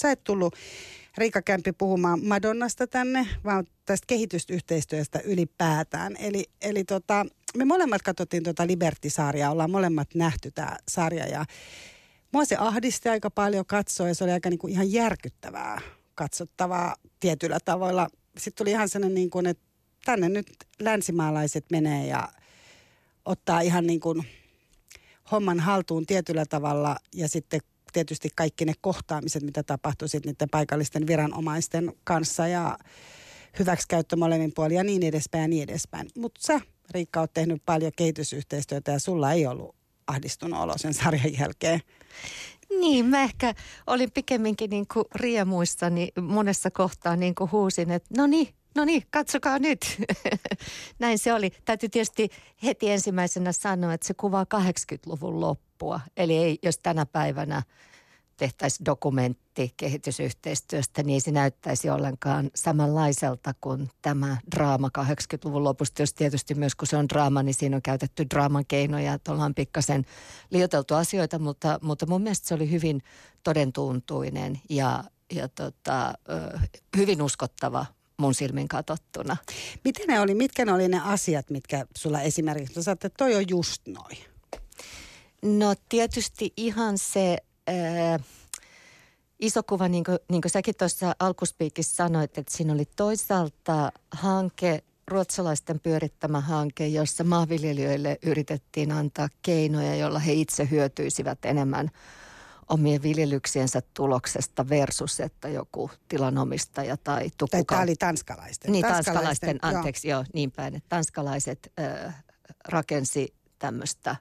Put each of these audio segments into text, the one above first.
sä et tullut Riikka Kämpi puhumaan Madonnasta tänne, vaan tästä kehitysyhteistyöstä ylipäätään. Eli, eli tota, me molemmat katsottiin tuota Liberty-sarjaa, ollaan molemmat nähty tämä sarja ja mua se ahdisti aika paljon katsoa ja se oli aika niin kuin ihan järkyttävää katsottavaa tietyllä tavoilla. Sitten tuli ihan sellainen, niin kuin, että tänne nyt länsimaalaiset menee ja ottaa ihan niin kuin homman haltuun tietyllä tavalla ja sitten tietysti kaikki ne kohtaamiset, mitä tapahtui sitten niiden paikallisten viranomaisten kanssa ja hyväksikäyttö molemmin puolin ja niin edespäin ja niin edespäin. Mutta sä, Riikka, oot tehnyt paljon kehitysyhteistyötä ja sulla ei ollut ahdistunut olo sen sarjan jälkeen. Niin, mä ehkä olin pikemminkin niin kuin riemuissani monessa kohtaa niin kuin huusin, että no niin, no niin, katsokaa nyt. Näin se oli. Täytyy tietysti heti ensimmäisenä sanoa, että se kuvaa 80-luvun loppua. Eli ei, jos tänä päivänä tehtäisiin dokumentti kehitysyhteistyöstä, niin se näyttäisi ollenkaan samanlaiselta kuin tämä draama 80-luvun lopusta. Jos tietysti myös kun se on draama, niin siinä on käytetty draaman keinoja, että ollaan pikkasen liioteltu asioita, mutta, mutta mun mielestä se oli hyvin todentuntuinen ja, ja tota, hyvin uskottava mun silmin katsottuna. Miten ne oli, mitkä ne oli ne asiat, mitkä sulla esimerkiksi, sä että toi on just noin? No tietysti ihan se äh, iso kuva, niin kuin, niin kuin säkin tuossa alkuspiikissä sanoit, että siinä oli toisaalta hanke, ruotsalaisten pyörittämä hanke, jossa maanviljelijöille yritettiin antaa keinoja, joilla he itse hyötyisivät enemmän omien viljelyksiensä tuloksesta versus, että joku tilanomistaja tai tukkuka... Tämä oli tanskalaisten. Niin, tanskalaisten, tanskalaisten anteeksi, joo. joo, niin päin. Että tanskalaiset äh, rakensi tämmöistä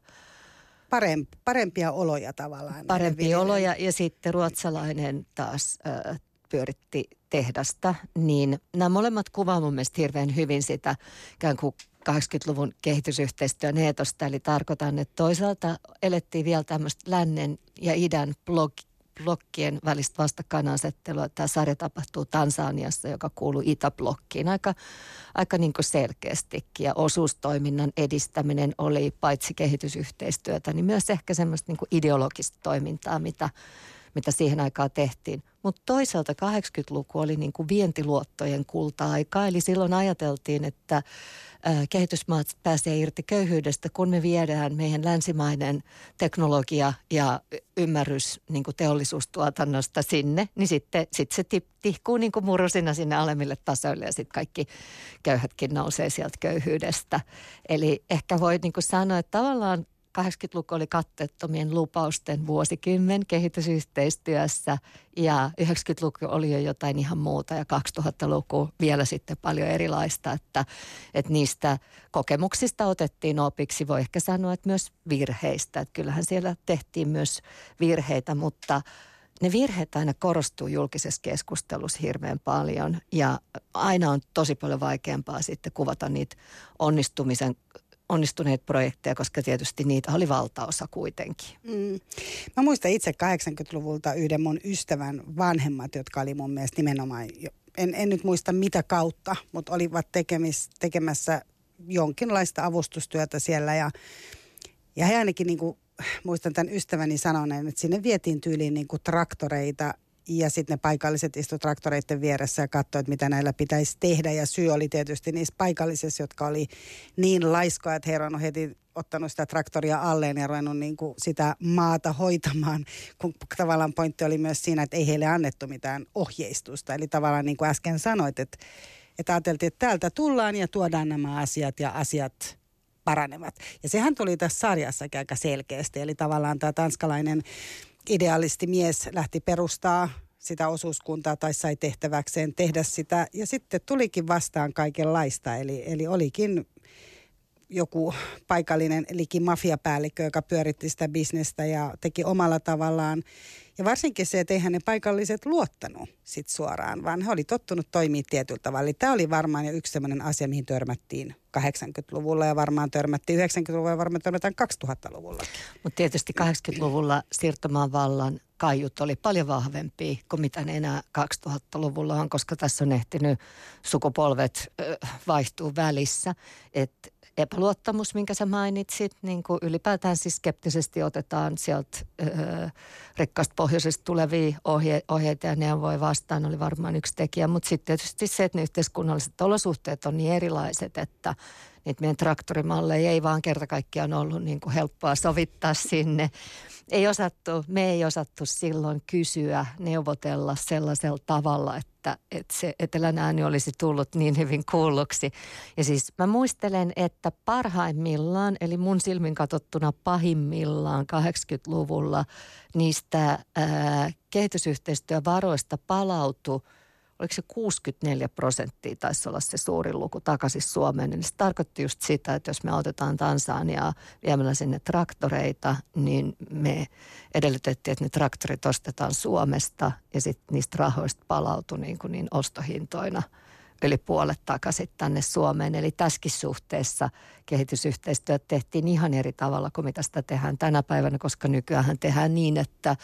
paremp, parempia oloja tavallaan. Parempia oloja ja sitten ruotsalainen taas ö, pyöritti tehdasta, niin nämä molemmat kuvaavat mun mielestä hirveän hyvin sitä ikään kuin 80-luvun kehitysyhteistyön eetosta. Eli tarkoitan, että toisaalta elettiin vielä tämmöistä lännen ja idän blog, blokkien välistä vastakkainasettelua. Tämä sarja tapahtuu Tansaniassa, joka kuuluu Itäblokkiin aika, aika niin kuin selkeästikin. Ja osuustoiminnan edistäminen oli paitsi kehitysyhteistyötä, niin myös ehkä semmoista niin kuin ideologista toimintaa, mitä, mitä siihen aikaan tehtiin. Mutta toisaalta 80-luku oli niin kuin vientiluottojen kulta-aika, eli silloin ajateltiin, että kehitysmaat pääsee irti köyhyydestä, kun me viedään meidän länsimainen teknologia ja ymmärrys niin kuin teollisuustuotannosta sinne, niin sitten sit se tihkuu niin kuin murusina sinne alemmille tasoille ja sitten kaikki köyhätkin nousee sieltä köyhyydestä. Eli ehkä voi niin kuin sanoa, että tavallaan 80-luku oli katteettomien lupausten vuosikymmen kehitysyhteistyössä ja 90-luku oli jo jotain ihan muuta ja 2000-luku vielä sitten paljon erilaista, että, että niistä kokemuksista otettiin opiksi. Voi ehkä sanoa, että myös virheistä, että kyllähän siellä tehtiin myös virheitä, mutta ne virheet aina korostuu julkisessa keskustelussa hirveän paljon ja aina on tosi paljon vaikeampaa sitten kuvata niitä onnistumisen onnistuneet projekteja, koska tietysti niitä oli valtaosa kuitenkin. Mm. Mä muistan itse 80-luvulta yhden mun ystävän vanhemmat, jotka oli mun mielestä nimenomaan, en, en nyt muista mitä kautta, mutta olivat tekemis, tekemässä jonkinlaista avustustyötä siellä ja, ja he ainakin niin kuin, muistan tämän ystäväni sanoneen, että sinne vietiin tyyliin niin kuin traktoreita ja sitten ne paikalliset istuivat traktoreiden vieressä ja katsoivat, mitä näillä pitäisi tehdä. Ja syy oli tietysti niissä paikallisissa, jotka oli niin laiskoja, että he on heti ottanut sitä traktoria alleen ja ruvennut niin kuin sitä maata hoitamaan. Kun tavallaan pointti oli myös siinä, että ei heille annettu mitään ohjeistusta. Eli tavallaan niin kuin äsken sanoit, että, että ajateltiin, että täältä tullaan ja tuodaan nämä asiat ja asiat paranevat. Ja sehän tuli tässä sarjassa aika selkeästi. Eli tavallaan tämä tanskalainen idealisti mies lähti perustaa sitä osuuskuntaa tai sai tehtäväkseen tehdä sitä. Ja sitten tulikin vastaan kaikenlaista, eli, eli olikin joku paikallinen liki mafiapäällikkö, joka pyöritti sitä bisnestä ja teki omalla tavallaan. Ja varsinkin se, että eihän ne paikalliset luottanut sit suoraan, vaan he oli tottunut toimia tietyllä tavalla. Eli tämä oli varmaan jo yksi sellainen asia, mihin törmättiin 80-luvulla ja varmaan törmättiin 90-luvulla ja varmaan törmätään 2000-luvulla. Mutta tietysti 80-luvulla siirtomaan vallan kaiut oli paljon vahvempi kuin mitä ne enää 2000-luvulla on, koska tässä on ehtinyt sukupolvet vaihtuu välissä. Että epäluottamus, minkä sä mainitsit, niin kuin ylipäätään siis skeptisesti otetaan sieltä öö, rikkaasta pohjoisesta tulevia ohje, ohjeita ja neuvoja vastaan oli varmaan yksi tekijä. Mutta sitten tietysti se, että ne yhteiskunnalliset olosuhteet on niin erilaiset, että niitä meidän traktorimalleja ei vaan kerta kaikkiaan ollut niin kuin helppoa sovittaa sinne ei osattu, me ei osattu silloin kysyä, neuvotella sellaisella tavalla, että, että se etelän ääni olisi tullut niin hyvin kuulluksi. Ja siis mä muistelen, että parhaimmillaan, eli mun silmin katsottuna pahimmillaan 80-luvulla niistä ää, kehitysyhteistyövaroista palautui – oliko se 64 prosenttia taisi olla se suurin luku takaisin Suomeen, niin se tarkoitti just sitä, että jos me autetaan Tansaniaa viemällä sinne traktoreita, niin me edellytettiin, että ne traktorit ostetaan Suomesta ja sitten niistä rahoista palautui niin, kuin niin ostohintoina yli puolet takaisin tänne Suomeen. Eli tässäkin suhteessa kehitysyhteistyöt tehtiin ihan eri tavalla kuin mitä sitä tehdään tänä päivänä, koska nykyään tehdään niin, että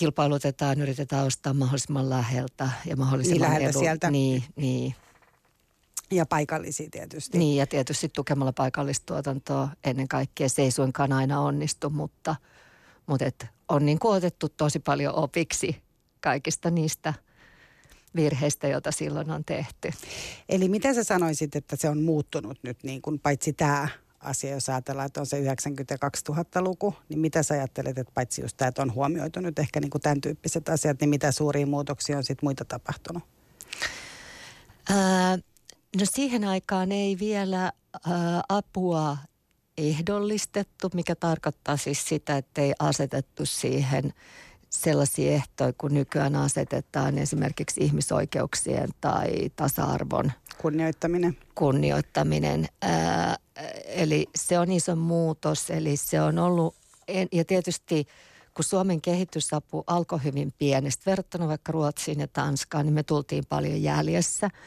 kilpailutetaan, yritetään ostaa mahdollisimman läheltä ja mahdollisimman niin edu. sieltä. Niin, niin. Ja paikallisia tietysti. Niin ja tietysti tukemalla paikallistuotantoa ennen kaikkea. Se ei suinkaan aina onnistu, mutta, mutta et on niin kuin otettu tosi paljon opiksi kaikista niistä virheistä, joita silloin on tehty. Eli mitä sä sanoisit, että se on muuttunut nyt niin kuin paitsi tämä asia, jos ajatellaan, että on se 90- ja 2000-luku, niin mitä sä ajattelet, että paitsi just tämä, että on huomioitu nyt ehkä niin kuin tämän tyyppiset asiat, niin mitä suuria muutoksia on sitten muita tapahtunut? Ää, no siihen aikaan ei vielä ää, apua ehdollistettu, mikä tarkoittaa siis sitä, että ei asetettu siihen sellaisia ehtoja, kun nykyään asetetaan esimerkiksi ihmisoikeuksien tai tasa-arvon kunnioittaminen. Kunnioittaminen. Ää, eli se on iso muutos, eli se on ollut, ja tietysti kun Suomen kehitysapu alkoi hyvin pienestä verrattuna vaikka Ruotsiin ja Tanskaan, niin me tultiin paljon jäljessä –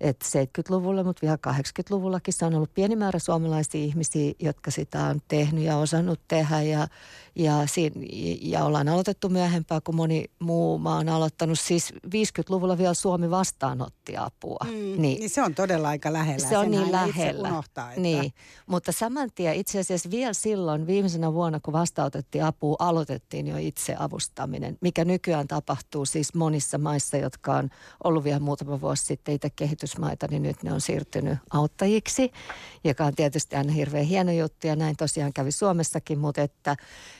että 70-luvulla, mutta vielä 80-luvullakin se on ollut pieni määrä suomalaisia ihmisiä, jotka sitä on tehnyt ja osannut tehdä. Ja, ja, siinä, ja ollaan aloitettu myöhempää, kuin moni muu maa on aloittanut. Siis 50-luvulla vielä Suomi vastaanotti apua. Mm, niin, niin se on todella aika lähellä. Se on niin lähellä. Unohtaa, että... Niin, mutta saman tien itse asiassa vielä silloin viimeisenä vuonna, kun vastaanotettiin apua, aloitettiin jo itse avustaminen, mikä nykyään tapahtuu siis monissa maissa, jotka on ollut vielä muutama vuosi sitten itse kehitys kehitysmaita, niin nyt ne on siirtynyt auttajiksi, joka on tietysti aina hirveän hieno juttu ja näin tosiaan kävi Suomessakin, mutta että,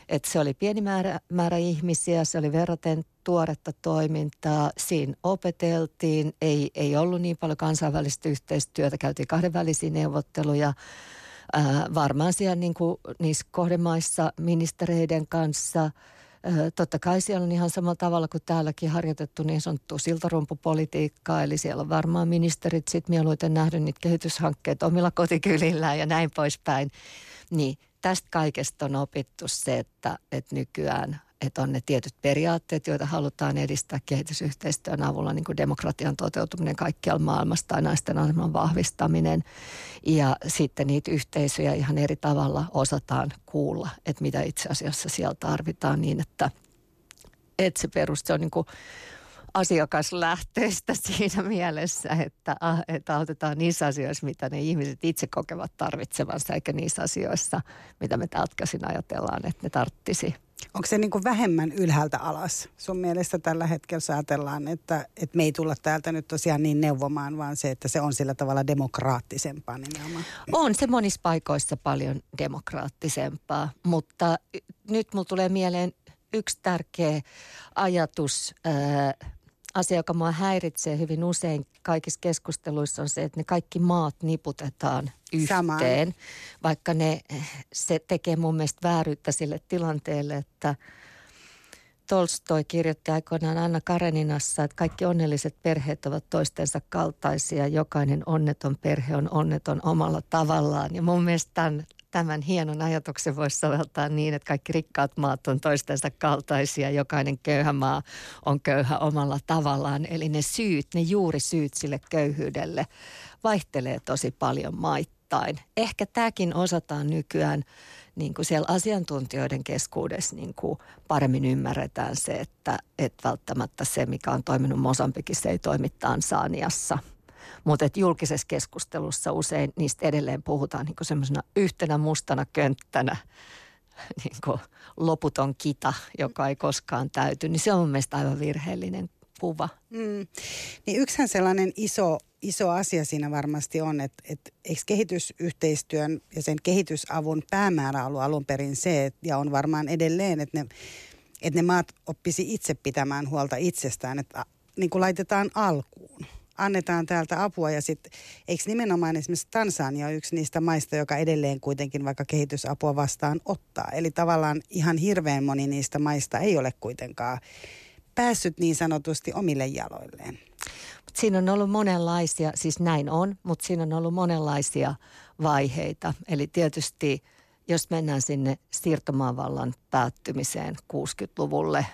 että se oli pieni määrä, määrä ihmisiä, se oli verraten tuoretta toimintaa, siinä opeteltiin, ei, ei ollut niin paljon kansainvälistä yhteistyötä, käytiin kahdenvälisiä neuvotteluja, Ää, varmaan siellä niin kuin, niissä kohdemaissa ministereiden kanssa – Totta kai siellä on ihan samalla tavalla kuin täälläkin harjoitettu niin sanottu siltarumpupolitiikkaa, eli siellä on varmaan ministerit sitten mieluiten nähnyt niitä kehityshankkeita omilla kotikylillään ja näin poispäin. Niin tästä kaikesta on opittu se, että, että nykyään että on ne tietyt periaatteet, joita halutaan edistää kehitysyhteistyön avulla, niin kuin demokratian toteutuminen kaikkialla maailmassa tai naisten aseman vahvistaminen. Ja sitten niitä yhteisöjä ihan eri tavalla osataan kuulla, että mitä itse asiassa siellä tarvitaan niin, että, että se peruste on niin kuin asiakaslähteistä siinä mielessä, että, että autetaan niissä asioissa, mitä ne ihmiset itse kokevat tarvitsevansa, eikä niissä asioissa, mitä me täältä käsin ajatellaan, että ne tarttisi. Onko se niin kuin vähemmän ylhäältä alas? Sun mielestä tällä hetkellä ajatellaan, että, että me ei tulla täältä nyt tosiaan niin neuvomaan, vaan se, että se on sillä tavalla demokraattisempaa nimenomaan? On se monissa paikoissa paljon demokraattisempaa, mutta nyt mulla tulee mieleen yksi tärkeä ajatus äh, asia, joka mua häiritsee hyvin usein kaikissa keskusteluissa on se, että ne kaikki maat niputetaan yhteen. Samaan. Vaikka ne, se tekee mun mielestä vääryyttä sille tilanteelle, että Tolstoi kirjoitti aikoinaan Anna Kareninassa, että kaikki onnelliset perheet ovat toistensa kaltaisia. Jokainen onneton perhe on onneton omalla tavallaan. Ja mun mielestä tämän tämän hienon ajatuksen voisi soveltaa niin, että kaikki rikkaat maat on toistensa kaltaisia, jokainen köyhä maa on köyhä omalla tavallaan. Eli ne syyt, ne juuri syyt sille köyhyydelle vaihtelee tosi paljon maittain. Ehkä tämäkin osataan nykyään niin kuin siellä asiantuntijoiden keskuudessa niin kuin paremmin ymmärretään se, että, että välttämättä se, mikä on toiminut Mosambikissa, ei toimi Tansaniassa – Mutta julkisessa keskustelussa usein niistä edelleen puhutaan niin semmoisena yhtenä mustana könttänä, niin kuin loputon kita, joka ei koskaan täyty, niin se on mun mielestä aivan virheellinen kuva. Mm. Niin yksihän sellainen iso, iso asia siinä varmasti on, että, että eikö kehitysyhteistyön ja sen kehitysavun päämäärä ollut alun perin se, ja on varmaan edelleen, että ne, että ne maat oppisi itse pitämään huolta itsestään, että niin kuin laitetaan alkuun annetaan täältä apua ja sitten eikö nimenomaan esimerkiksi Tansania yksi niistä maista, joka edelleen kuitenkin vaikka kehitysapua vastaan ottaa. Eli tavallaan ihan hirveän moni niistä maista ei ole kuitenkaan päässyt niin sanotusti omille jaloilleen. Mut siinä on ollut monenlaisia, siis näin on, mutta siinä on ollut monenlaisia vaiheita. Eli tietysti jos mennään sinne siirtomaavallan päättymiseen 60-luvulle,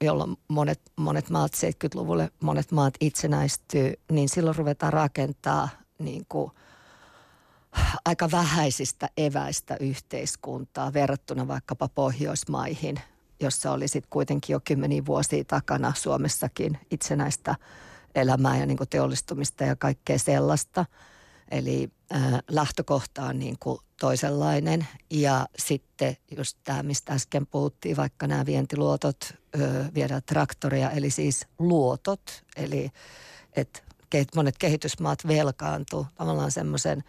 jolloin monet, monet maat 70-luvulle, monet maat itsenäistyy, niin silloin ruvetaan rakentaa niin kuin aika vähäisistä eväistä yhteiskuntaa verrattuna vaikkapa Pohjoismaihin, jossa oli sitten kuitenkin jo kymmeniä vuosia takana Suomessakin itsenäistä elämää ja niin kuin teollistumista ja kaikkea sellaista. Eli äh, lähtökohta on niin kuin toisenlainen. Ja sitten just tämä, mistä äsken puhuttiin, vaikka nämä vientiluotot, ö, viedään traktoria, eli siis luotot. Eli että monet kehitysmaat velkaantuu tavallaan semmoisen,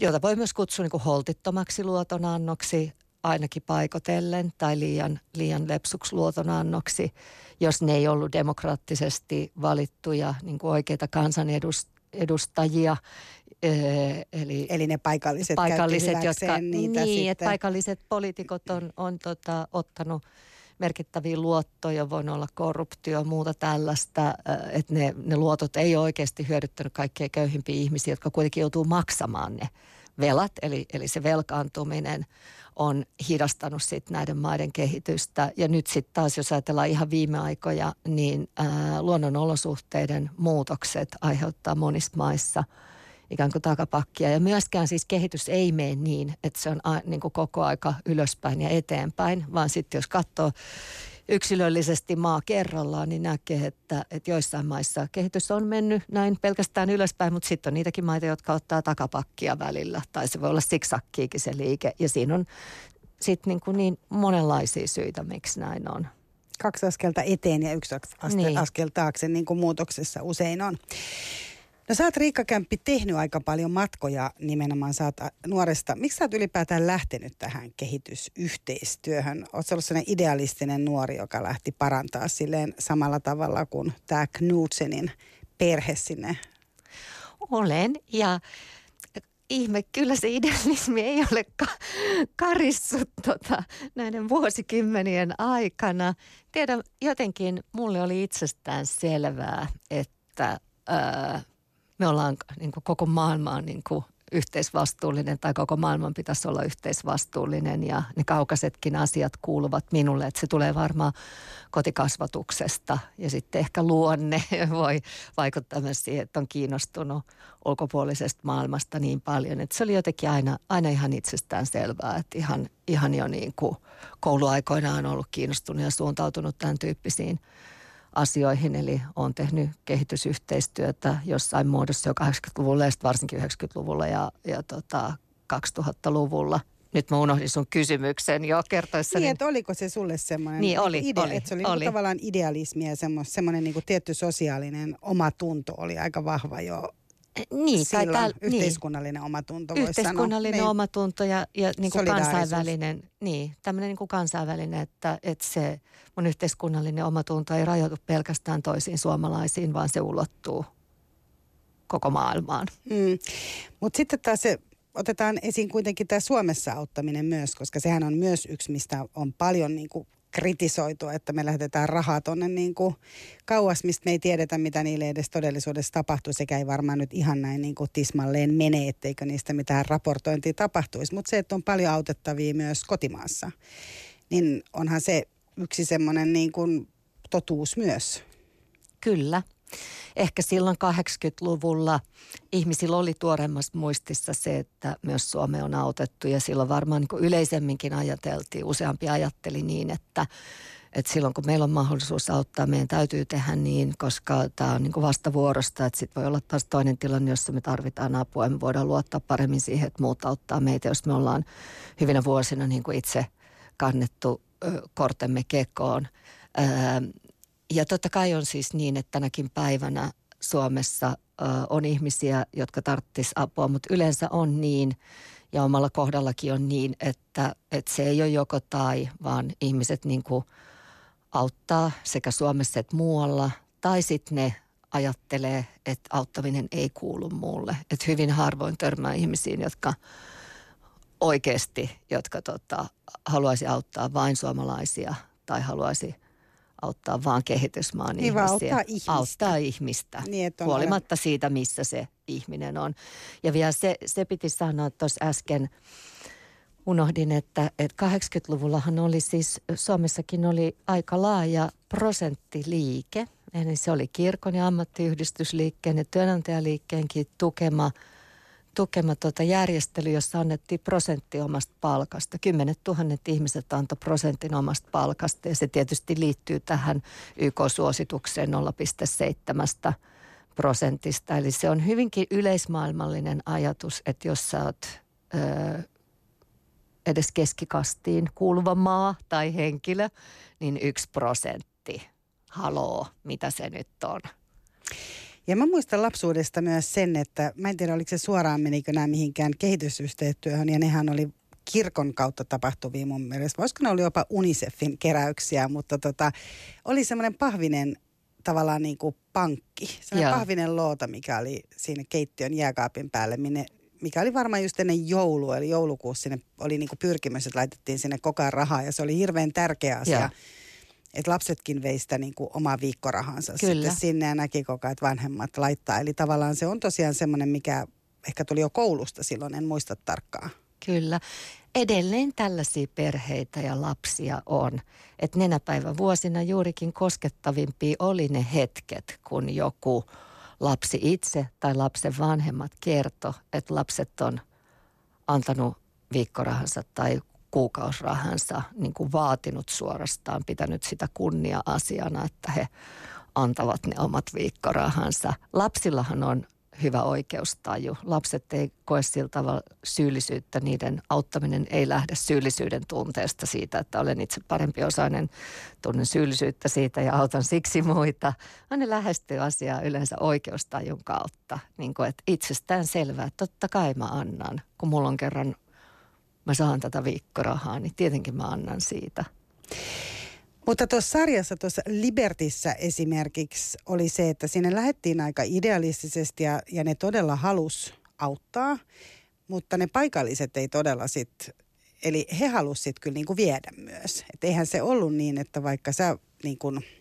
jota voi myös kutsua niin kuin holtittomaksi luotonannoksi, ainakin paikotellen, tai liian, liian lepsuksi luotonannoksi, jos ne ei ollut demokraattisesti valittuja niin kuin oikeita kansanedustajia, Eli, eli ne paikalliset, paikalliset jotka, niitä Niin, että paikalliset poliitikot on, on tota, ottanut merkittäviä luottoja, voi olla korruptio muuta tällaista, että ne, ne luotot ei ole oikeasti hyödyttänyt kaikkia köyhimpiä ihmisiä, jotka kuitenkin joutuu maksamaan ne velat, eli, eli se velkaantuminen on hidastanut sit näiden maiden kehitystä. Ja nyt sitten taas, jos ajatellaan ihan viime aikoja, niin ää, luonnon olosuhteiden muutokset aiheuttaa monissa maissa – ikään kuin takapakkia. Ja myöskään siis kehitys ei mene niin, että se on a, niin kuin koko aika ylöspäin ja eteenpäin, vaan sitten jos katsoo yksilöllisesti maa kerrallaan, niin näkee, että, että joissain maissa kehitys on mennyt näin pelkästään ylöspäin, mutta sitten on niitäkin maita, jotka ottaa takapakkia välillä, tai se voi olla siksakkiikin se liike, ja siinä on sitten niin, niin monenlaisia syitä, miksi näin on. Kaksi askelta eteen ja yksi askel, niin. askel taakse, niin kuin muutoksessa usein on. No sä oot Riikka Kämppi tehnyt aika paljon matkoja nimenomaan, sä oot nuoresta. Miksi sä oot ylipäätään lähtenyt tähän kehitysyhteistyöhön? Oot ollut sellainen idealistinen nuori, joka lähti parantaa silleen samalla tavalla kuin tämä Knudsenin perhe sinne? Olen ja ihme, kyllä se idealismi ei ole ka- karissut tota, näiden vuosikymmenien aikana. Tiedän, jotenkin mulle oli itsestään selvää, että... Ää, me ollaan niin kuin koko maailmaan niin kuin yhteisvastuullinen tai koko maailman pitäisi olla yhteisvastuullinen ja ne kaukaisetkin asiat kuuluvat minulle. Että se tulee varmaan kotikasvatuksesta ja sitten ehkä luonne voi vaikuttaa myös siihen, että on kiinnostunut ulkopuolisesta maailmasta niin paljon. Että se oli jotenkin aina, aina ihan itsestään selvää, että ihan, ihan jo niin kuin kouluaikoina on ollut kiinnostunut ja suuntautunut tämän tyyppisiin asioihin, eli olen tehnyt kehitysyhteistyötä jossain muodossa jo 80-luvulla ja varsinkin 90-luvulla ja, ja tota 2000-luvulla. Nyt mä unohdin sun kysymyksen jo kertoessa. Niin, että oliko se sulle semmoinen niin, oli, idea, oli, että se oli, oli. Niin tavallaan idealismi ja semmoinen niin tietty sosiaalinen oma tunto oli aika vahva jo niin, tai tääl, niin. yhteiskunnallinen niin. omatunto voisi Yhteiskunnallinen sanoa. omatunto ja, ja niin kuin kansainvälinen, niin, tämmöinen niin kuin kansainvälinen, että, että se mun yhteiskunnallinen omatunto ei rajoitu pelkästään toisiin suomalaisiin, vaan se ulottuu koko maailmaan. Mm. Mutta sitten taas se otetaan esiin kuitenkin tämä Suomessa auttaminen myös, koska sehän on myös yksi, mistä on paljon niin kuin kritisoitu, että me lähetetään rahaa tuonne niin kuin kauas, mistä me ei tiedetä, mitä niille edes todellisuudessa tapahtuu. Sekä ei varmaan nyt ihan näin niin kuin tismalleen mene, etteikö niistä mitään raportointia tapahtuisi. Mutta se, että on paljon autettavia myös kotimaassa, niin onhan se yksi semmoinen niin kuin totuus myös. Kyllä. Ehkä silloin 80-luvulla ihmisillä oli tuoreemmassa muistissa se, että myös Suome on autettu ja silloin varmaan niin yleisemminkin ajateltiin, useampi ajatteli niin, että että silloin kun meillä on mahdollisuus auttaa, meidän täytyy tehdä niin, koska tämä on niin kuin vastavuorosta, että sitten voi olla taas toinen tilanne, jossa me tarvitaan apua ja me voidaan luottaa paremmin siihen, että muut auttaa meitä, jos me ollaan hyvinä vuosina niin kuin itse kannettu ö, kortemme kekoon. Ö, ja totta kai on siis niin, että tänäkin päivänä Suomessa ö, on ihmisiä, jotka tarvitsisivat apua, mutta yleensä on niin, ja omalla kohdallakin on niin, että, että se ei ole joko tai, vaan ihmiset niin kuin auttaa sekä Suomessa että muualla. Tai sitten ne ajattelee, että auttaminen ei kuulu muulle. Että hyvin harvoin törmää ihmisiin, jotka oikeasti, jotka tota, haluaisi auttaa vain suomalaisia tai haluaisi auttaa vain kehitysmaan niin ihmisiä. Auttaa ihmistä. Auttaa ihmistä, niin, huolimatta siitä, missä se ihminen on. Ja vielä se, se piti sanoa tuossa äsken, unohdin, että, että 80-luvullahan oli siis, Suomessakin oli aika laaja prosenttiliike. Eli se oli kirkon ja ammattiyhdistysliikkeen ja työnantajaliikkeenkin tukema, tukema tuota järjestely, jossa annettiin prosentti omasta palkasta. Kymmenet tuhannet ihmiset antoi prosentin omasta palkasta ja se tietysti liittyy tähän YK-suositukseen 0,7 prosentista. Eli se on hyvinkin yleismaailmallinen ajatus, että jos sä oot ö, edes keskikastiin kuuluva maa tai henkilö, niin yksi prosentti. Haloo, mitä se nyt on? Ja mä muistan lapsuudesta myös sen, että mä en tiedä oliko se suoraan menikö nämä mihinkään kehitysyhteistyöhön ja nehän oli kirkon kautta tapahtuvia mun mielestä. Voisiko ne oli jopa UNICEFin keräyksiä, mutta tota, oli semmoinen pahvinen tavallaan niin kuin pankki. Semmoinen pahvinen loota, mikä oli siinä keittiön jääkaapin päälle, minne mikä oli varmaan just ennen joulua, eli joulukuussa sinne oli niin kuin pyrkimys, että laitettiin sinne koko ajan rahaa ja se oli hirveän tärkeä asia. Ja. Että lapsetkin veistä sitä niin kuin omaa viikkorahansa Kyllä. sitten sinne ja näki koko ajan, että vanhemmat laittaa. Eli tavallaan se on tosiaan semmoinen, mikä ehkä tuli jo koulusta silloin, en muista tarkkaan. Kyllä. Edelleen tällaisia perheitä ja lapsia on. Että nenäpäivän vuosina juurikin koskettavimpia oli ne hetket, kun joku – lapsi itse tai lapsen vanhemmat kerto, että lapset on antanut viikkorahansa tai kuukausrahansa, niin kuin vaatinut suorastaan, pitänyt sitä kunnia-asiana, että he antavat ne omat viikkorahansa. Lapsillahan on hyvä oikeustaju. Lapset ei koe sillä tavalla syyllisyyttä, niiden auttaminen ei lähde syyllisyyden tunteesta siitä, että olen itse parempi osainen, tunnen syyllisyyttä siitä ja autan siksi muita. Ne lähestyy asiaa yleensä oikeustajun kautta, niin kuin, että itsestään selvää, että totta kai mä annan, kun mulla on kerran, mä saan tätä viikkorahaa, niin tietenkin mä annan siitä. Mutta tuossa sarjassa, tuossa Libertissä esimerkiksi oli se, että sinne lähettiin aika idealistisesti ja, ja ne todella halus auttaa, mutta ne paikalliset ei todella sitten, eli he halusivat kyllä niinku viedä myös. Et eihän se ollut niin, että vaikka sä niin kuin –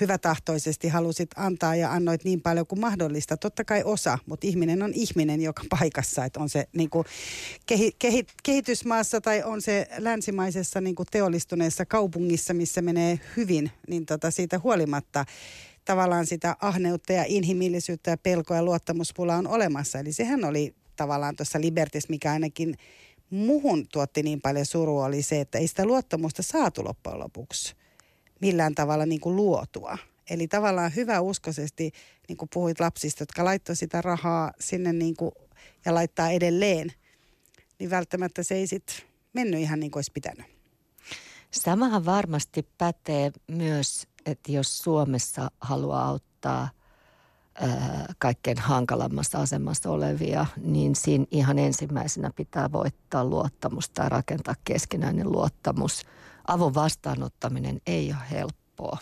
hyvätahtoisesti halusit antaa ja annoit niin paljon kuin mahdollista. Totta kai osa, mutta ihminen on ihminen joka paikassa, että on se niin kuin kehi, kehi, kehitysmaassa tai on se länsimaisessa niin kuin teollistuneessa kaupungissa, missä menee hyvin, niin tota siitä huolimatta tavallaan sitä ahneutta ja inhimillisyyttä ja pelkoa ja luottamuspula on olemassa. Eli sehän oli tavallaan tuossa Libertis, mikä ainakin muhun tuotti niin paljon surua, oli se, että ei sitä luottamusta saatu loppujen lopuksi millään tavalla niin kuin luotua. Eli tavallaan hyvä uskoisesti, niin kuin puhuit lapsista, jotka laittoi sitä rahaa sinne niin kuin, ja laittaa edelleen, niin välttämättä se ei sitten mennyt ihan niin kuin olisi pitänyt. Samahan varmasti pätee myös, että jos Suomessa haluaa auttaa kaikkein hankalammassa asemassa olevia, niin siinä ihan ensimmäisenä pitää voittaa luottamusta ja rakentaa keskinäinen luottamus – avun vastaanottaminen ei ole helppoa.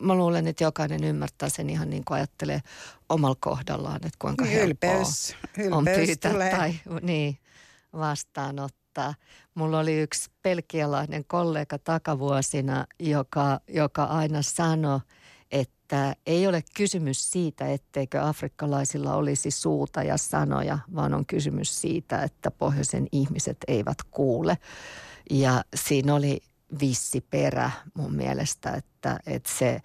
Mä luulen, että jokainen ymmärtää sen ihan niin kuin ajattelee omalla kohdallaan, että kuinka ylpeys, helppoa on pyytää tulee. tai niin, vastaanottaa. Mulla oli yksi pelkialainen kollega takavuosina, joka, joka aina sanoi, että ei ole kysymys siitä, etteikö afrikkalaisilla olisi suuta ja sanoja, vaan on kysymys siitä, että pohjoisen ihmiset eivät kuule. Ja siinä oli vissi perä mun mielestä, että, että se,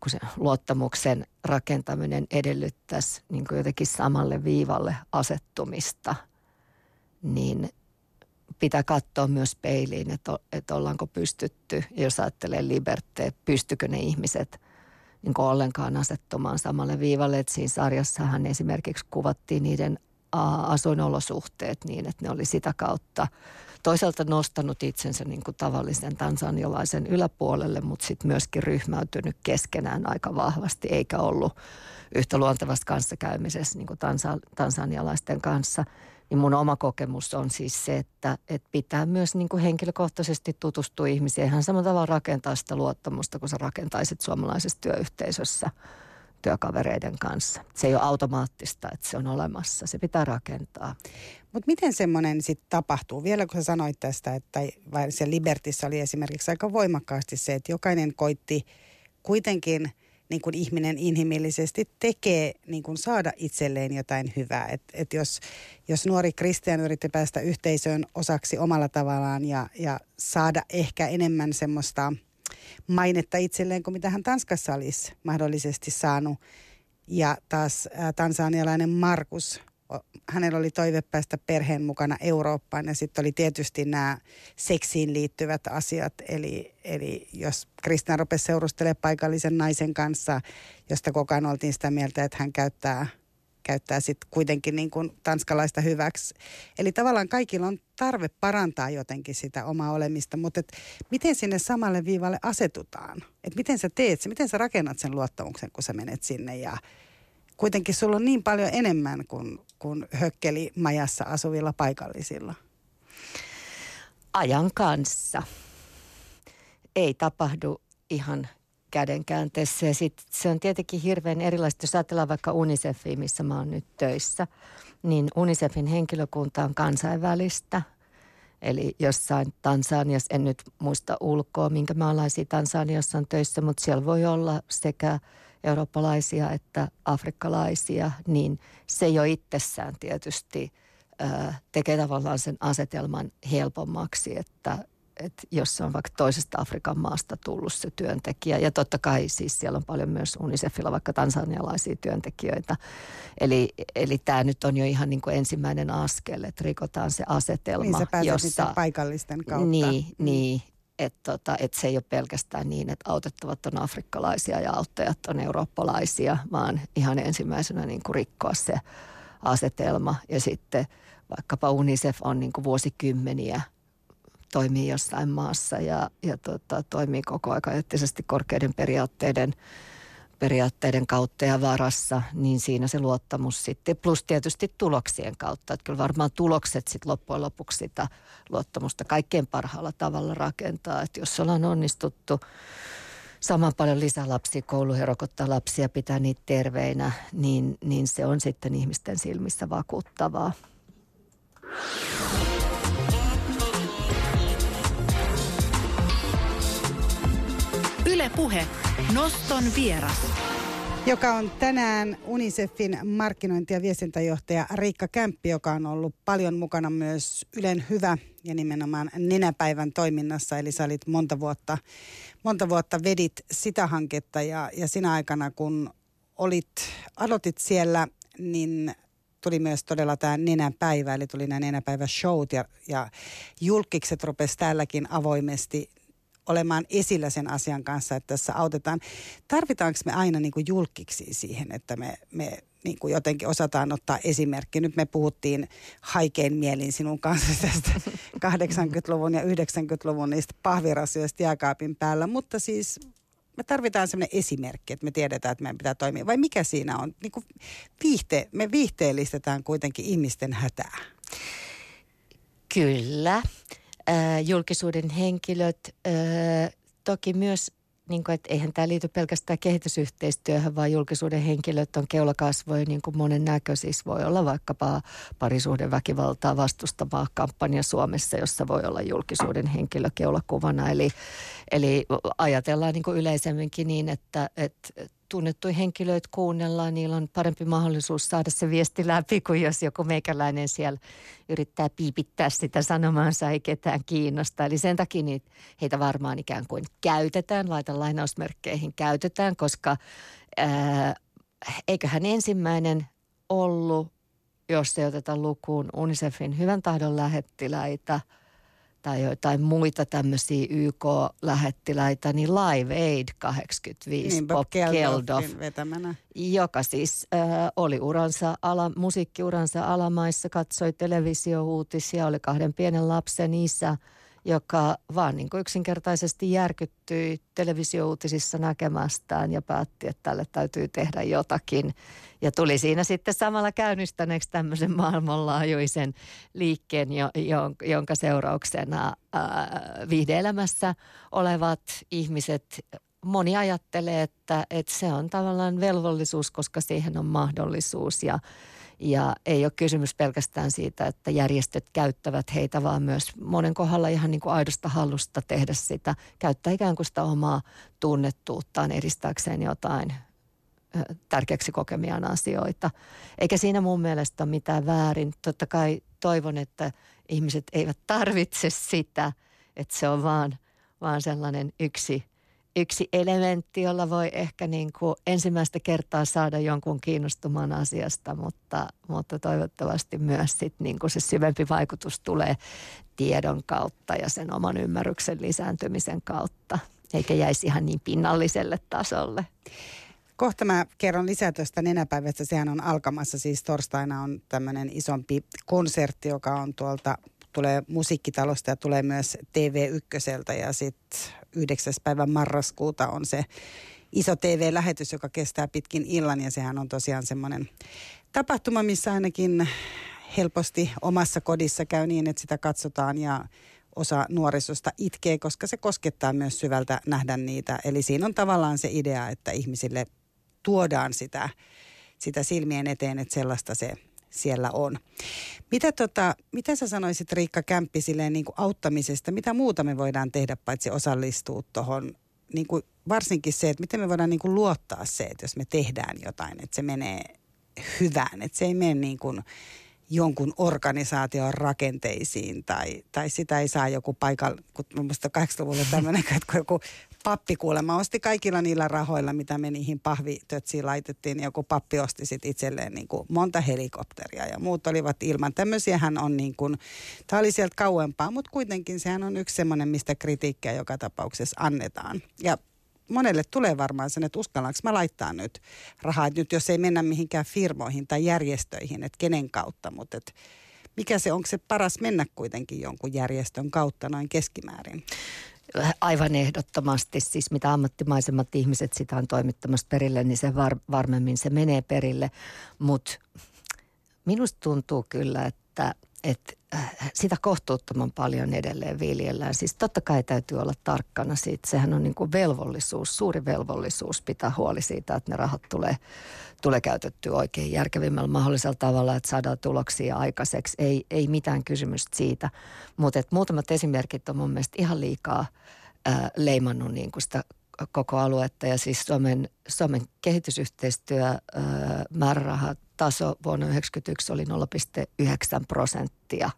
kun se luottamuksen rakentaminen edellyttäisi niin kuin jotenkin samalle viivalle asettumista, niin pitää katsoa myös peiliin, että, että ollaanko pystytty, jos ajattelee liberté, pystykö ne ihmiset niin ollenkaan asettumaan samalle viivalle. Että siinä sarjassahan esimerkiksi kuvattiin niiden asuinolosuhteet niin, että ne oli sitä kautta toisaalta nostanut itsensä niin kuin tavallisen tansanialaisen yläpuolelle, mutta sitten myöskin ryhmäytynyt keskenään aika vahvasti, eikä ollut yhtä luontevassa kanssakäymisessä niin kuin tansa, tansanialaisten kanssa. Niin mun oma kokemus on siis se, että, että pitää myös niin kuin henkilökohtaisesti tutustua ihmisiin. Ihan samalla tavalla rakentaa sitä luottamusta, kun sä rakentaisit suomalaisessa työyhteisössä – työkavereiden kanssa. Se ei ole automaattista, että se on olemassa. Se pitää rakentaa. Mutta miten semmoinen sitten tapahtuu? Vielä kun sä sanoit tästä, että se Libertissa oli esimerkiksi aika voimakkaasti se, että jokainen koitti kuitenkin niin kuin ihminen inhimillisesti tekee niin kuin saada itselleen jotain hyvää. Et, et jos, jos nuori kristian yritti päästä yhteisöön osaksi omalla tavallaan ja, ja saada ehkä enemmän semmoista – mainetta itselleen kuin mitä hän Tanskassa olisi mahdollisesti saanut. Ja taas tansanialainen Markus, hänellä oli toive päästä perheen mukana Eurooppaan ja sitten oli tietysti nämä seksiin liittyvät asiat. Eli, eli jos Kristian rupesi seurustelemaan paikallisen naisen kanssa, josta koko ajan oltiin sitä mieltä, että hän käyttää – käyttää sitten kuitenkin niin kuin tanskalaista hyväksi. Eli tavallaan kaikilla on tarve parantaa jotenkin sitä omaa olemista, mutta et miten sinne samalle viivalle asetutaan? Et miten sä teet se, miten sä rakennat sen luottamuksen, kun sä menet sinne ja kuitenkin sulla on niin paljon enemmän kuin, kuin hökkeli majassa asuvilla paikallisilla. Ajan kanssa. Ei tapahdu ihan kädenkäänteessä. Ja sit se on tietenkin hirveän erilaista, jos ajatellaan vaikka UNICEFia, missä mä oon nyt töissä, niin UNICEFin henkilökunta on kansainvälistä. Eli jossain Tansaniassa, en nyt muista ulkoa, minkä maalaisia Tansaniassa on töissä, mutta siellä voi olla sekä eurooppalaisia että afrikkalaisia, niin se jo itsessään tietysti tekee tavallaan sen asetelman helpommaksi, että että jos se on vaikka toisesta Afrikan maasta tullut se työntekijä. Ja totta kai siis siellä on paljon myös UNICEFilla vaikka tansanialaisia työntekijöitä. Eli, eli tämä nyt on jo ihan niin kuin ensimmäinen askel, että rikotaan se asetelma. Niin sä jossa, paikallisten kautta. Niin, mm. niin että tota, et se ei ole pelkästään niin, että autettavat on afrikkalaisia ja auttajat on eurooppalaisia, vaan ihan ensimmäisenä niin kuin rikkoa se asetelma. Ja sitten vaikkapa UNICEF on niin kuin vuosikymmeniä – toimii jossain maassa ja, ja tota, toimii koko ajan eettisesti korkeiden periaatteiden, periaatteiden kautta ja varassa, niin siinä se luottamus sitten, plus tietysti tuloksien kautta. Että kyllä varmaan tulokset sitten loppujen lopuksi sitä luottamusta kaikkein parhaalla tavalla rakentaa. Että jos ollaan onnistuttu saman paljon lisälapsia, kouluherokottaa lapsia, pitää niitä terveinä, niin, niin se on sitten ihmisten silmissä vakuuttavaa. Puhe. Noston vieras. Joka on tänään UNICEFin markkinointi- ja viestintäjohtaja Riikka Kämppi, joka on ollut paljon mukana myös Ylen Hyvä ja nimenomaan Nenäpäivän toiminnassa. Eli sä olit monta vuotta, monta vuotta vedit sitä hanketta ja, ja sinä aikana kun olit, aloitit siellä, niin tuli myös todella tämä nenäpäivä, eli tuli nämä nenäpäivä-showt ja, ja julkikset rupesi täälläkin avoimesti olemaan esillä sen asian kanssa, että tässä autetaan. Tarvitaanko me aina niin kuin julkiksi siihen, että me, me niin kuin jotenkin osataan ottaa esimerkki. Nyt me puhuttiin haikein mielin sinun kanssa tästä 80-luvun ja 90-luvun niistä pahvirasioista jääkaapin päällä, mutta siis me tarvitaan sellainen esimerkki, että me tiedetään, että meidän pitää toimia. Vai mikä siinä on? Niin kuin viihte, me viihteellistetään kuitenkin ihmisten hätää. Kyllä ää, julkisuuden henkilöt, ää, toki myös niin kuin, että eihän tämä liity pelkästään kehitysyhteistyöhön, vaan julkisuuden henkilöt on keulakasvoja niin kuin monen näköisissä. Voi olla vaikkapa parisuhdeväkivaltaa vastustavaa kampanja Suomessa, jossa voi olla julkisuuden henkilö keulakuvana. Eli, eli ajatellaan niin kuin yleisemminkin niin, että, että tunnettuja henkilöitä kuunnellaan, niillä on parempi mahdollisuus saada se viesti läpi kuin jos joku meikäläinen siellä yrittää piipittää sitä sanomaansa, ei ketään kiinnosta. Eli sen takia niitä, heitä varmaan ikään kuin käytetään, laitan lainausmerkkeihin käytetään, koska ää, eiköhän ensimmäinen ollut, jos ei oteta lukuun UNICEFin hyvän tahdon lähettiläitä, tai jotain muita tämmöisiä YK-lähettiläitä, niin Live Aid 85 niin, Bob Geldof, vetämänä. joka siis äh, oli uransa ala, musiikkiuransa alamaissa, katsoi televisiouutisia, oli kahden pienen lapsen isä – joka vaan niin kuin yksinkertaisesti järkyttyi televisiouutisissa näkemästään ja päätti, että tälle täytyy tehdä jotakin. Ja tuli siinä sitten samalla käynnistäneeksi tämmöisen maailmanlaajuisen liikkeen, jo, jonka seurauksena ää, viihdeelämässä olevat ihmiset moni ajattelee, että, että se on tavallaan velvollisuus, koska siihen on mahdollisuus ja ja ei ole kysymys pelkästään siitä, että järjestöt käyttävät heitä, vaan myös monen kohdalla ihan niin kuin aidosta halusta tehdä sitä, käyttää ikään kuin sitä omaa tunnettuuttaan edistääkseen jotain tärkeäksi kokemiaan asioita. Eikä siinä mun mielestä ole mitään väärin. Totta kai toivon, että ihmiset eivät tarvitse sitä, että se on vaan, vaan sellainen yksi yksi elementti, jolla voi ehkä niin kuin ensimmäistä kertaa saada jonkun kiinnostumaan asiasta, mutta, mutta toivottavasti myös sit niin kuin se syvempi vaikutus tulee tiedon kautta ja sen oman ymmärryksen lisääntymisen kautta, eikä jäisi ihan niin pinnalliselle tasolle. Kohta mä kerron lisää tuosta nenäpäivästä. Sehän on alkamassa, siis torstaina on tämmöinen isompi konsertti, joka on tuolta tulee musiikkitalosta ja tulee myös TV1 ja sitten 9. päivä marraskuuta on se iso TV-lähetys, joka kestää pitkin illan ja sehän on tosiaan semmoinen tapahtuma, missä ainakin helposti omassa kodissa käy niin, että sitä katsotaan ja osa nuorisosta itkee, koska se koskettaa myös syvältä nähdä niitä. Eli siinä on tavallaan se idea, että ihmisille tuodaan sitä, sitä silmien eteen, että sellaista se siellä on. Mitä, tota, mitä sä sanoisit Riikka Kämppi silleen niin kuin auttamisesta? Mitä muuta me voidaan tehdä paitsi osallistua tuohon? Niin varsinkin se, että miten me voidaan niin kuin luottaa se, että jos me tehdään jotain, että se menee hyvään. Että se ei mene niin kuin jonkun organisaation rakenteisiin tai, tai sitä ei saa joku paikalla, kun muista 80-luvulla tämmöinen, että kun joku pappi kuulemma osti kaikilla niillä rahoilla, mitä me niihin pahvitötsiin laitettiin, niin joku pappi osti sitten itselleen niin kuin monta helikopteria ja muut olivat ilman. Tämmöisiähän on niin kuin, tämä oli sieltä kauempaa, mutta kuitenkin sehän on yksi semmoinen, mistä kritiikkiä joka tapauksessa annetaan. Ja monelle tulee varmaan sen, että uskallanko mä laittaa nyt rahaa, että nyt jos ei mennä mihinkään firmoihin tai järjestöihin, että kenen kautta, mutta että mikä se, onko se paras mennä kuitenkin jonkun järjestön kautta noin keskimäärin? Aivan ehdottomasti, siis mitä ammattimaisemmat ihmiset sitä on toimittamassa perille, niin se var, varmemmin se menee perille. Mutta minusta tuntuu kyllä, että, että äh, sitä kohtuuttoman paljon edelleen viljellään. Siis totta kai täytyy olla tarkkana siitä. Sehän on niin kuin velvollisuus, suuri velvollisuus pitää huoli siitä, että ne rahat tulee, tulee käytetty oikein järkevimmällä mahdollisella tavalla, että saadaan tuloksia aikaiseksi. Ei, ei mitään kysymystä siitä. Mutta muutamat esimerkit on mun mielestä ihan liikaa ää, leimannut niin kuin sitä koko aluetta. Ja siis Suomen, Suomen kehitysyhteistyö ää, määrärahataso vuonna 1991 oli 0,9 prosenttia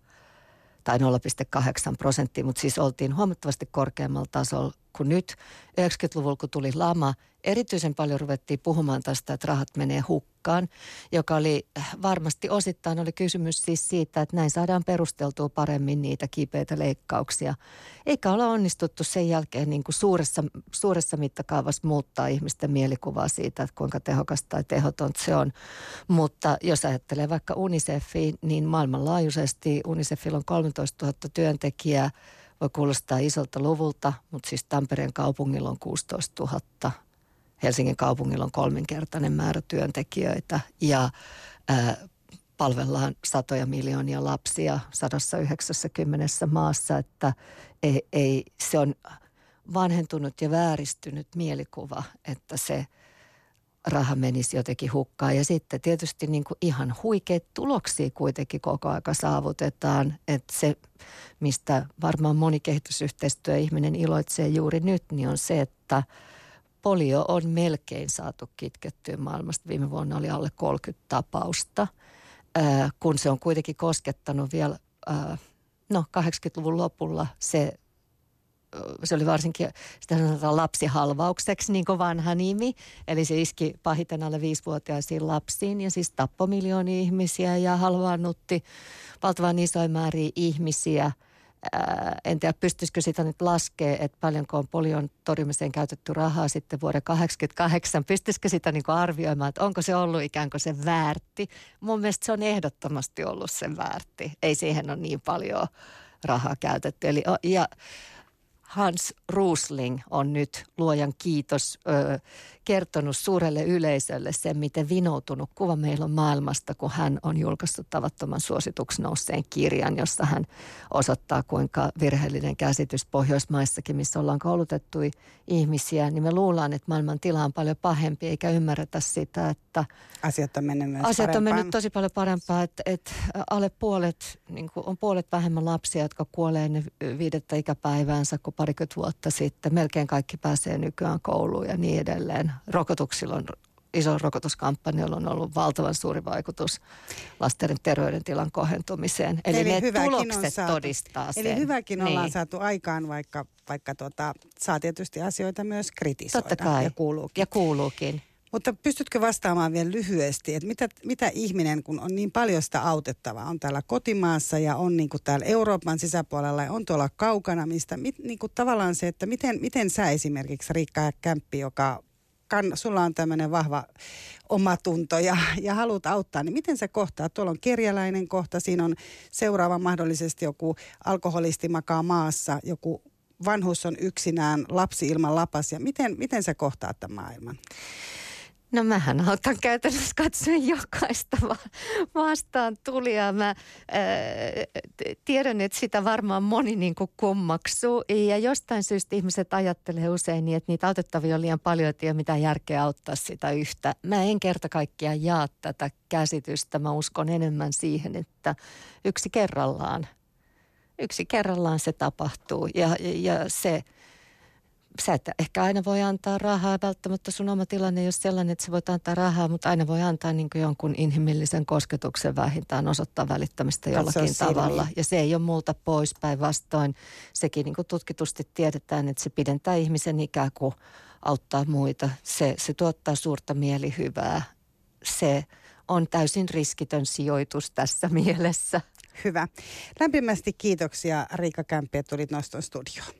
tai 0,8 prosenttia, mutta siis oltiin huomattavasti korkeammalla tasolla kuin nyt. 90-luvulla, kun tuli lama, erityisen paljon ruvettiin puhumaan tästä, että rahat menee hukkaan, joka oli varmasti osittain oli kysymys siis siitä, että näin saadaan perusteltua paremmin niitä kipeitä leikkauksia. Eikä ole onnistuttu sen jälkeen niin kuin suuressa, suuressa mittakaavassa muuttaa ihmisten mielikuvaa siitä, että kuinka tehokasta tai tehoton se on. Mutta jos ajattelee vaikka UNICEFia, niin maailmanlaajuisesti UNICEFilla on 13 000 työntekijää, voi kuulostaa isolta luvulta, mutta siis Tampereen kaupungilla on 16 000 Helsingin kaupungilla on kolminkertainen määrä työntekijöitä ja ää, palvellaan satoja miljoonia lapsia 190 maassa, että ei, ei, se on vanhentunut ja vääristynyt mielikuva, että se raha menisi jotenkin hukkaan. Ja sitten tietysti niin kuin ihan huikeita tuloksia kuitenkin koko aika saavutetaan. Että se, mistä varmaan moni kehitysyhteistyöihminen iloitsee juuri nyt, niin on se, että – polio on melkein saatu kitkettyä maailmasta. Viime vuonna oli alle 30 tapausta, kun se on kuitenkin koskettanut vielä, no 80-luvun lopulla se se oli varsinkin, sitä sanotaan lapsihalvaukseksi, niin kuin vanha nimi. Eli se iski pahiten alle viisivuotiaisiin lapsiin ja siis tappoi miljoonia ihmisiä ja halvaannutti valtavan isoja määriä ihmisiä – ää, en tiedä pystyisikö sitä nyt laskea, että paljonko on polion torjumiseen käytetty rahaa sitten vuoden 1988. Pystyisikö sitä niin kuin arvioimaan, että onko se ollut ikään kuin se väärti? Mun mielestä se on ehdottomasti ollut sen väärti. Ei siihen ole niin paljon rahaa käytetty. Eli, ja Hans Rusling on nyt luojan kiitos ö, kertonut suurelle yleisölle sen, miten vinoutunut kuva meillä on maailmasta, kun hän on julkaissut tavattoman suosituksi nousseen kirjan, jossa hän osoittaa, kuinka virheellinen käsitys Pohjoismaissakin, missä ollaan koulutettu ihmisiä, niin me luullaan, että maailman tila on paljon pahempi, eikä ymmärretä sitä, että asiat on mennyt myös Asiat on mennyt tosi paljon parempaa, että, että alle puolet, niin on puolet vähemmän lapsia, jotka kuolee viidettä ikäpäiväänsä kuin parikymmentä vuotta sitten. Melkein kaikki pääsee nykyään kouluun ja niin edelleen. Rokotuksilla on iso rokotuskampanjalla on ollut valtavan suuri vaikutus lasten terveydentilan kohentumiseen. Eli, Eli ne tulokset saatu, todistaa sen. Eli hyväkin niin. ollaan saatu aikaan, vaikka, vaikka tuota, saa tietysti asioita myös kritisoida. Totta kai. Ja kuuluukin. Ja kuuluukin. Mutta pystytkö vastaamaan vielä lyhyesti, että mitä, mitä ihminen, kun on niin paljon sitä autettavaa, on täällä kotimaassa ja on niin kuin täällä Euroopan sisäpuolella ja on tuolla kaukana, mistä mit, niin kuin tavallaan se, että miten, miten sä esimerkiksi Riikka Kämppi, joka kan, sulla on tämmöinen vahva omatunto ja, ja haluat auttaa, niin miten sä kohtaa? Tuolla on kerjäläinen kohta, siinä on seuraava mahdollisesti joku alkoholisti makaa maassa, joku vanhus on yksinään, lapsi ilman lapasia. Miten, miten sä kohtaat tämän maailman? No mähän autan käytännössä katsoen jokaista vastaan tulijaa. Mä ää, tiedän, että sitä varmaan moni niin kuin kummaksuu. Ja jostain syystä ihmiset ajattelee usein niin, että niitä autettavia on liian paljon, että ei ole mitään järkeä auttaa sitä yhtä. Mä en kerta kaikkiaan jaa tätä käsitystä. Mä uskon enemmän siihen, että yksi kerrallaan, yksi kerrallaan se tapahtuu. Ja, ja se sä et ehkä aina voi antaa rahaa, välttämättä sun oma tilanne ei ole sellainen, että sä voit antaa rahaa, mutta aina voi antaa niin jonkun inhimillisen kosketuksen vähintään osoittaa välittämistä jollakin tavalla. Ja se ei ole multa pois päinvastoin. Sekin niin tutkitusti tiedetään, että se pidentää ihmisen ikää kuin auttaa muita. Se, se tuottaa suurta mielihyvää. Se on täysin riskitön sijoitus tässä mielessä. Hyvä. Lämpimästi kiitoksia Riikka Kämpi, että tulit Noston studioon.